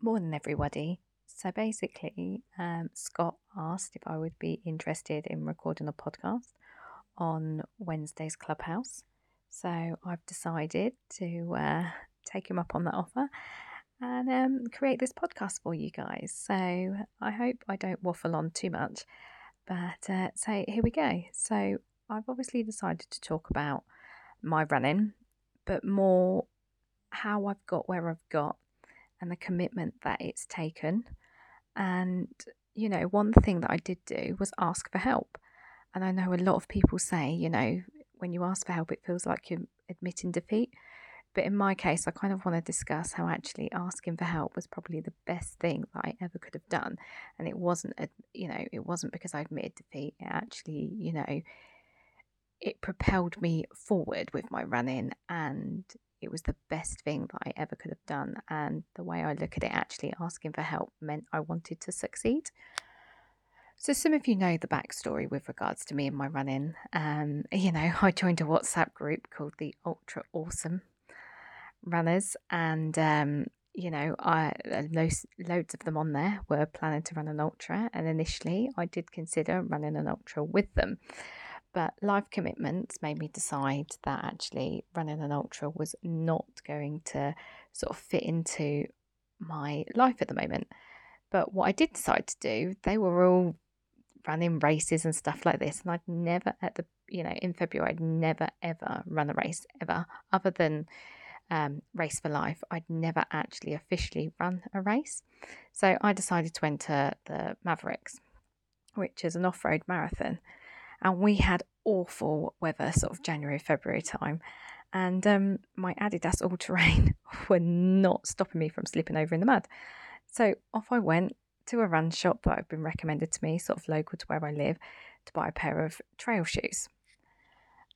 Morning, everybody. So basically, um, Scott asked if I would be interested in recording a podcast on Wednesday's Clubhouse. So I've decided to uh, take him up on that offer and um, create this podcast for you guys. So I hope I don't waffle on too much, but uh, so here we go. So I've obviously decided to talk about my running, but more how I've got where I've got and the commitment that it's taken. And, you know, one thing that I did do was ask for help. And I know a lot of people say, you know, when you ask for help, it feels like you're admitting defeat. But in my case, I kind of want to discuss how actually asking for help was probably the best thing that I ever could have done. And it wasn't, a, you know, it wasn't because I admitted defeat. It actually, you know, it propelled me forward with my running and it was the best thing that I ever could have done. And the way I look at it, actually asking for help meant I wanted to succeed. So, some of you know the backstory with regards to me and my running. Um, you know, I joined a WhatsApp group called the Ultra Awesome Runners, and um, you know, I loads, loads of them on there were planning to run an ultra, and initially I did consider running an ultra with them. But life commitments made me decide that actually running an ultra was not going to sort of fit into my life at the moment. But what I did decide to do, they were all running races and stuff like this. And I'd never, at the, you know, in February, I'd never, ever run a race ever, other than um, Race for Life. I'd never actually officially run a race. So I decided to enter the Mavericks, which is an off road marathon and we had awful weather, sort of January, February time. And um, my Adidas All Terrain were not stopping me from slipping over in the mud. So off I went to a run shop that had been recommended to me, sort of local to where I live, to buy a pair of trail shoes.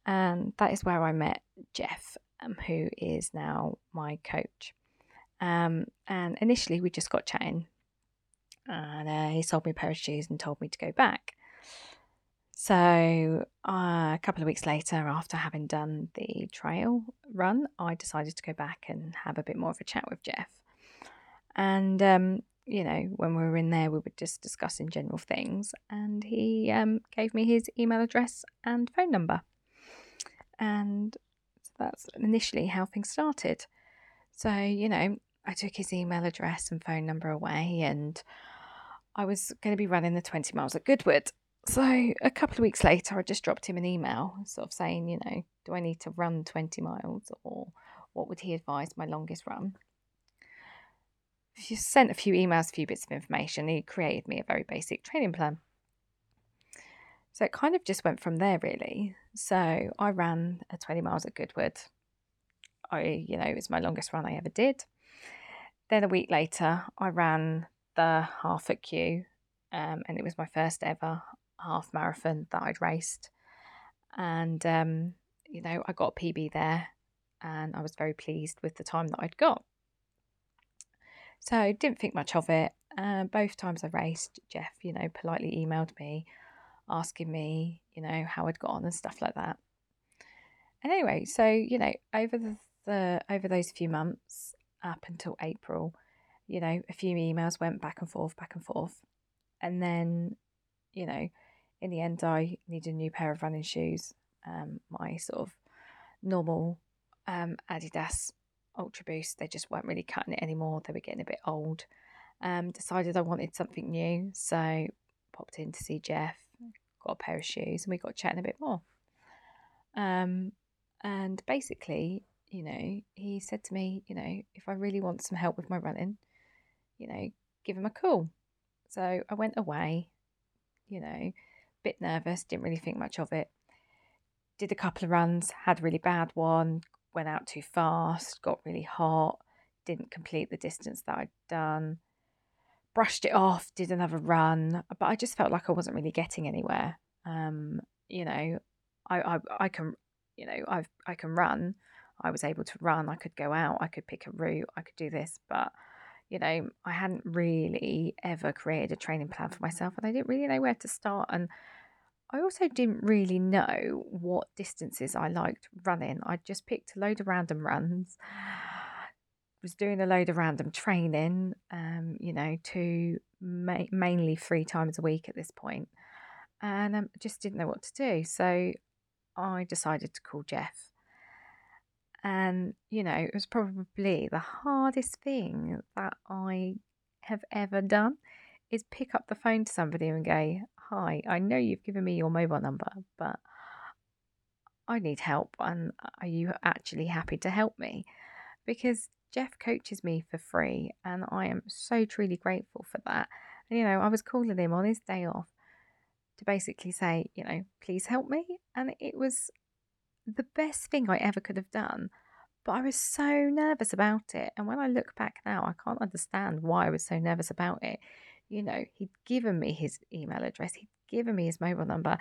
And that is where I met Jeff, um, who is now my coach. Um, and initially, we just got chatting, and uh, he sold me a pair of shoes and told me to go back. So, uh, a couple of weeks later, after having done the trail run, I decided to go back and have a bit more of a chat with Jeff. And, um, you know, when we were in there, we were just discussing general things, and he um, gave me his email address and phone number. And that's initially how things started. So, you know, I took his email address and phone number away, and I was going to be running the 20 miles at Goodwood. So a couple of weeks later, I just dropped him an email, sort of saying, you know, do I need to run 20 miles or what would he advise my longest run? He sent a few emails, a few bits of information. He created me a very basic training plan. So it kind of just went from there, really. So I ran a 20 miles at Goodwood. I, you know, it was my longest run I ever did. Then a week later, I ran the half at Kew, um, and it was my first ever half marathon that I'd raced. And, um, you know, I got PB there and I was very pleased with the time that I'd got. So didn't think much of it. Uh, both times I raced, Jeff, you know, politely emailed me asking me, you know, how I'd got on and stuff like that. And anyway, so, you know, over the, the over those few months up until April, you know, a few emails went back and forth, back and forth. And then, you know, in the end, I needed a new pair of running shoes. Um, my sort of normal um, Adidas Ultra Boost, they just weren't really cutting it anymore. They were getting a bit old. Um, decided I wanted something new, so popped in to see Jeff, got a pair of shoes, and we got chatting a bit more. Um, and basically, you know, he said to me, you know, if I really want some help with my running, you know, give him a call. So I went away, you know, bit nervous, didn't really think much of it. Did a couple of runs, had a really bad one, went out too fast, got really hot, didn't complete the distance that I'd done, brushed it off, did another run, but I just felt like I wasn't really getting anywhere. Um, you know, I, I I can, you know, I've I can run. I was able to run. I could go out. I could pick a route. I could do this, but you know, I hadn't really ever created a training plan for myself, and I didn't really know where to start. And I also didn't really know what distances I liked running. I just picked a load of random runs. was doing a load of random training, um, you know, to ma- mainly three times a week at this point, and um, just didn't know what to do. So I decided to call Jeff. And, you know, it was probably the hardest thing that I have ever done is pick up the phone to somebody and go, Hi, I know you've given me your mobile number, but I need help. And are you actually happy to help me? Because Jeff coaches me for free, and I am so truly grateful for that. And, you know, I was calling him on his day off to basically say, you know, please help me. And it was the best thing I ever could have done. But I was so nervous about it. And when I look back now, I can't understand why I was so nervous about it. You know, he'd given me his email address, he'd given me his mobile number.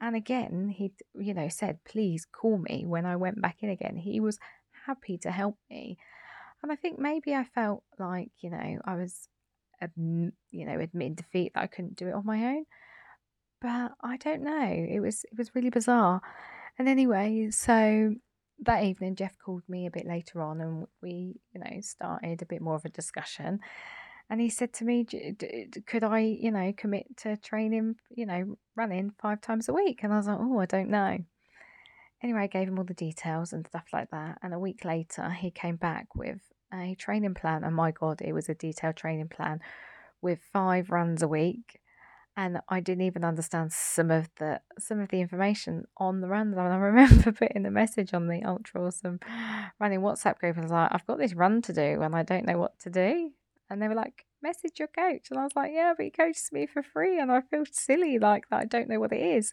And again, he'd, you know, said, please call me when I went back in again. He was happy to help me. And I think maybe I felt like, you know, I was, you know, admitting defeat that I couldn't do it on my own. But I don't know. It was it was really bizarre. And anyway, so that evening Jeff called me a bit later on and we, you know, started a bit more of a discussion. And he said to me, could I, you know, commit to training, you know, running five times a week? And I was like, oh, I don't know. Anyway, I gave him all the details and stuff like that. And a week later, he came back with a training plan. And my God, it was a detailed training plan with five runs a week. And I didn't even understand some of the some of the information on the run. And I remember putting the message on the ultra awesome running WhatsApp group. And I was like, I've got this run to do and I don't know what to do. And they were like, message your coach. And I was like, yeah, but he coaches me for free. And I feel silly like that. I don't know what it is.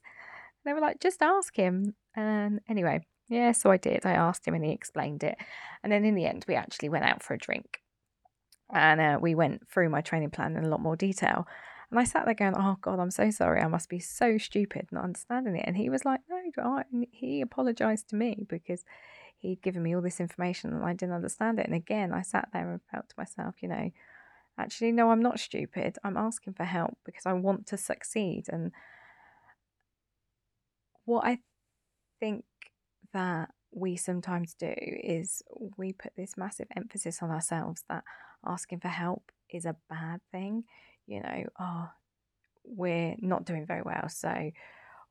And they were like, just ask him. And anyway, yeah, so I did. I asked him and he explained it. And then in the end, we actually went out for a drink. And uh, we went through my training plan in a lot more detail. And I sat there going, oh God, I'm so sorry. I must be so stupid not understanding it. And he was like, no, he apologized to me because he'd given me all this information and I didn't understand it. And again, I sat there and felt to myself, you know, actually, no, I'm not stupid. I'm asking for help because I want to succeed. And what I think that we sometimes do is we put this massive emphasis on ourselves that asking for help is a bad thing. You know, oh, we're not doing very well, so,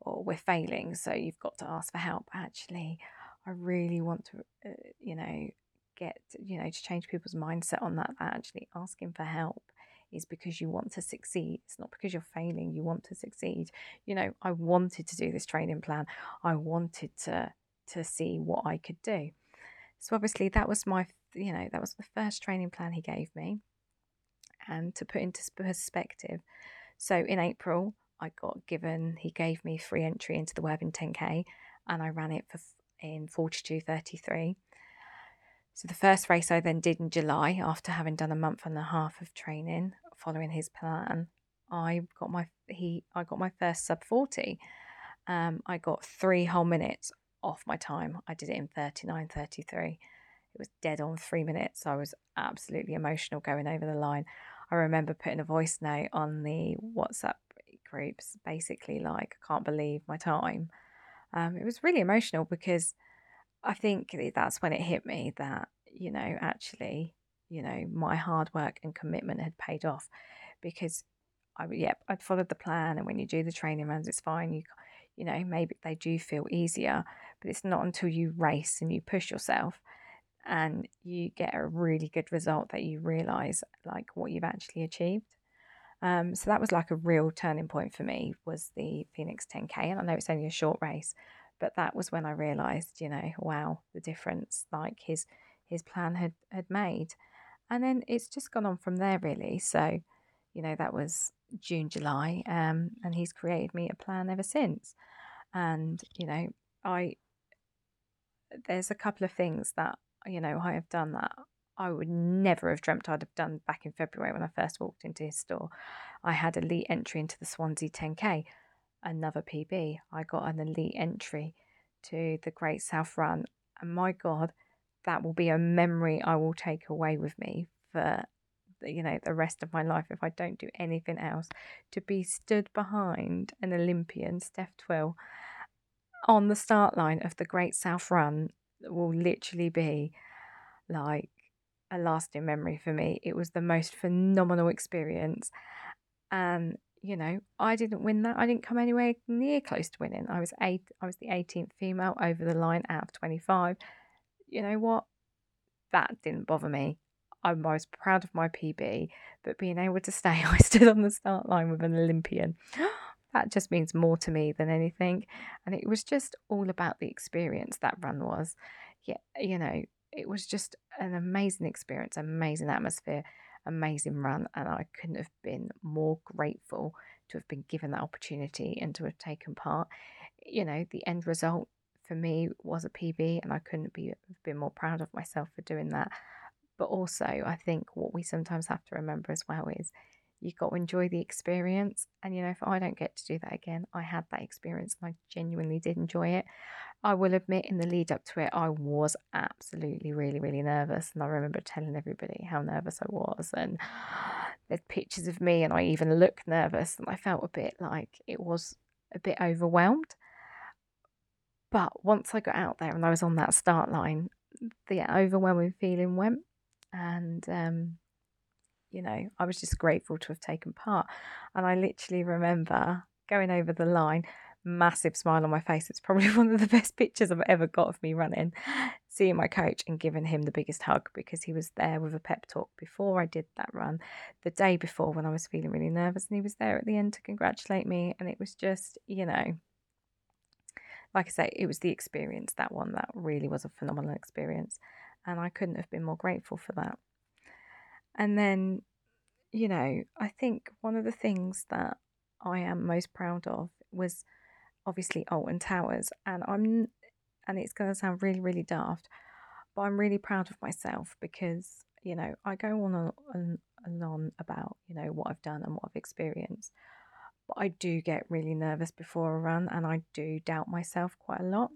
or we're failing, so you've got to ask for help. Actually, I really want to, uh, you know, get, you know, to change people's mindset on that, that actually asking for help is because you want to succeed. It's not because you're failing, you want to succeed. You know, I wanted to do this training plan. I wanted to to see what I could do. So obviously that was my you know, that was the first training plan he gave me. And to put into perspective, so in April I got given he gave me free entry into the Worthing 10K and I ran it for in 42.33 so the first race I then did in July, after having done a month and a half of training following his plan, I got my he I got my first sub forty. Um, I got three whole minutes off my time. I did it in 39, 33. It was dead on three minutes. I was absolutely emotional going over the line. I remember putting a voice note on the WhatsApp groups, basically like, I can't believe my time. Um, it was really emotional because I think that's when it hit me that, you know, actually, you know, my hard work and commitment had paid off because I, yep, I'd followed the plan. And when you do the training runs, it's fine. You, you know, maybe they do feel easier, but it's not until you race and you push yourself and you get a really good result that you realize like what you've actually achieved. Um, so that was like a real turning point for me was the Phoenix 10K. And I know it's only a short race, but that was when I realized, you know, wow, the difference like his his plan had had made. And then it's just gone on from there really. So, you know, that was June, July, um, and he's created me a plan ever since. And, you know, I there's a couple of things that, you know, I have done that I would never have dreamt I'd have done back in February when I first walked into his store. I had elite entry into the Swansea 10K another PB. I got an elite entry to the Great South Run. And my God, that will be a memory I will take away with me for you know the rest of my life if I don't do anything else. To be stood behind an Olympian, Steph Twell, on the start line of the Great South Run will literally be like a lasting memory for me. It was the most phenomenal experience. And, you know, I didn't win that. I didn't come anywhere near close to winning. I was eight I was the 18th female over the line out of 25. You know what? That didn't bother me. I was proud of my PB, but being able to stay, I stood on the start line with an Olympian. That just means more to me than anything. And it was just all about the experience that run was. Yeah, you know, it was just an amazing experience, amazing atmosphere, amazing run. And I couldn't have been more grateful to have been given that opportunity and to have taken part. You know, the end result for me was a PB, and I couldn't be have been more proud of myself for doing that. But also, I think what we sometimes have to remember as well is you've got to enjoy the experience. And, you know, if I don't get to do that again, I had that experience and I genuinely did enjoy it. I will admit, in the lead up to it, I was absolutely really, really nervous. And I remember telling everybody how nervous I was. And there's pictures of me, and I even looked nervous. And I felt a bit like it was a bit overwhelmed. But once I got out there and I was on that start line, the overwhelming feeling went. And um, you know, I was just grateful to have taken part. And I literally remember going over the line, massive smile on my face. It's probably one of the best pictures I've ever got of me running, seeing my coach and giving him the biggest hug because he was there with a pep talk before I did that run, the day before when I was feeling really nervous. And he was there at the end to congratulate me. And it was just, you know, like I say, it was the experience, that one, that really was a phenomenal experience. And I couldn't have been more grateful for that. And then, you know, I think one of the things that I am most proud of was obviously Alton Towers. And I'm, and it's going to sound really, really daft, but I'm really proud of myself because, you know, I go on and, on about, you know, what I've done and what I've experienced. But I do get really nervous before a run and I do doubt myself quite a lot.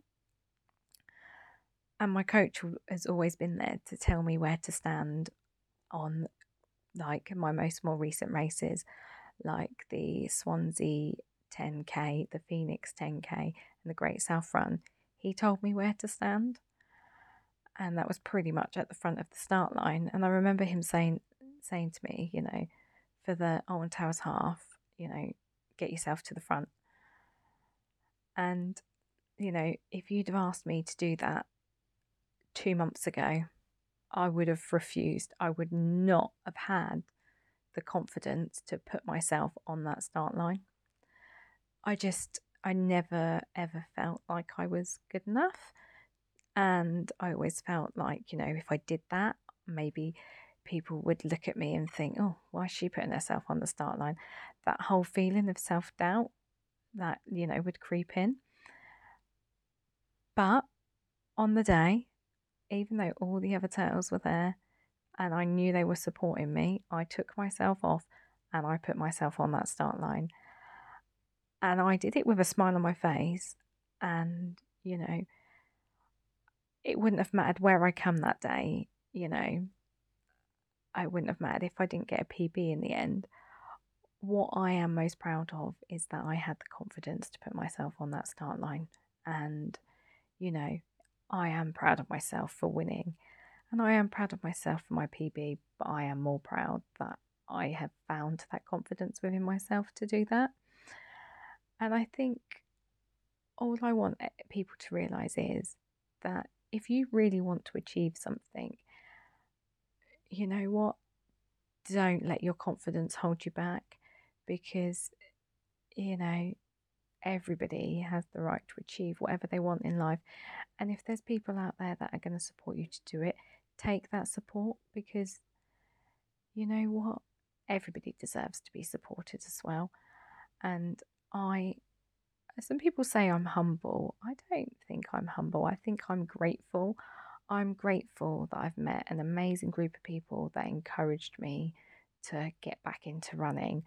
And my coach has always been there to tell me where to stand on like my most more recent races, like the Swansea 10k, the Phoenix 10k, and the Great South Run, he told me where to stand. And that was pretty much at the front of the start line. And I remember him saying saying to me, you know, for the Alton Towers half, you know, get yourself to the front. And, you know, if you'd have asked me to do that two months ago, I would have refused. I would not have had the confidence to put myself on that start line. I just, I never ever felt like I was good enough. And I always felt like, you know, if I did that, maybe people would look at me and think, oh, why is she putting herself on the start line? That whole feeling of self doubt that, you know, would creep in. But on the day, even though all the other turtles were there and I knew they were supporting me, I took myself off and I put myself on that start line. And I did it with a smile on my face. And, you know, it wouldn't have mattered where I come that day, you know, I wouldn't have mattered if I didn't get a PB in the end. What I am most proud of is that I had the confidence to put myself on that start line. And, you know, I am proud of myself for winning. And I am proud of myself for my PB, but I am more proud that I have found that confidence within myself to do that. And I think all I want eh, people to realize is that if you really want to achieve something, you know what? Don't let your confidence hold you back because, you know, everybody has the right to achieve whatever they want in life. And if there's people out there that are going to support you to do it, take that support because you know what? Everybody deserves to be supported as well. And I, some people say I'm humble. I don't think I'm humble. I think I'm grateful. I'm grateful that I've met an amazing group of people that encouraged me to get back into running.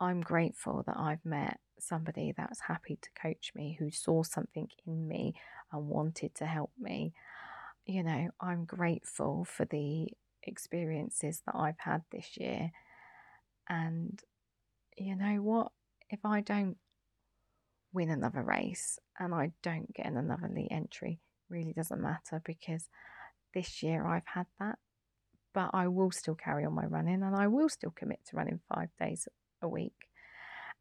I'm grateful that I've met somebody that's happy to coach me, who saw something in me and wanted to help me. You know, I'm grateful for the experiences that I've had this year. And you know what? If I don't win another race and I don't get another elite entry, really doesn't matter because this year I've had that. but I will still carry on my running and I will still commit to running five days a week.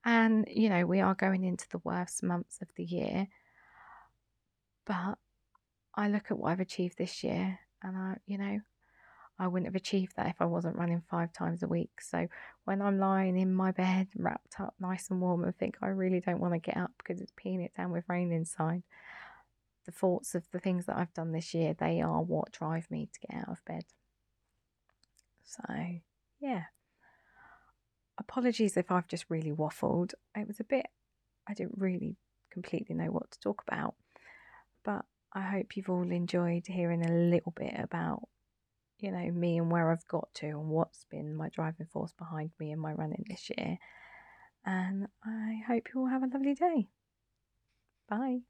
And, you know, we are going into the worst months of the year. But I look at what I've achieved this year and I, you know, I wouldn't have achieved that if I wasn't running five times a week. So when I'm lying in my bed, wrapped up nice and warm, and think I really don't want to get up because it's peeing it down with rain inside, the thoughts of the things that I've done this year, they are what drive me to get out of bed. So, yeah. Apologies if I've just really waffled. It was a bit, I didn't really completely know what to talk about. But I hope you've all enjoyed hearing a little bit about, you know, me and where I've got to and what's been my driving force behind me in my running this year. And I hope you all have a lovely day. Bye.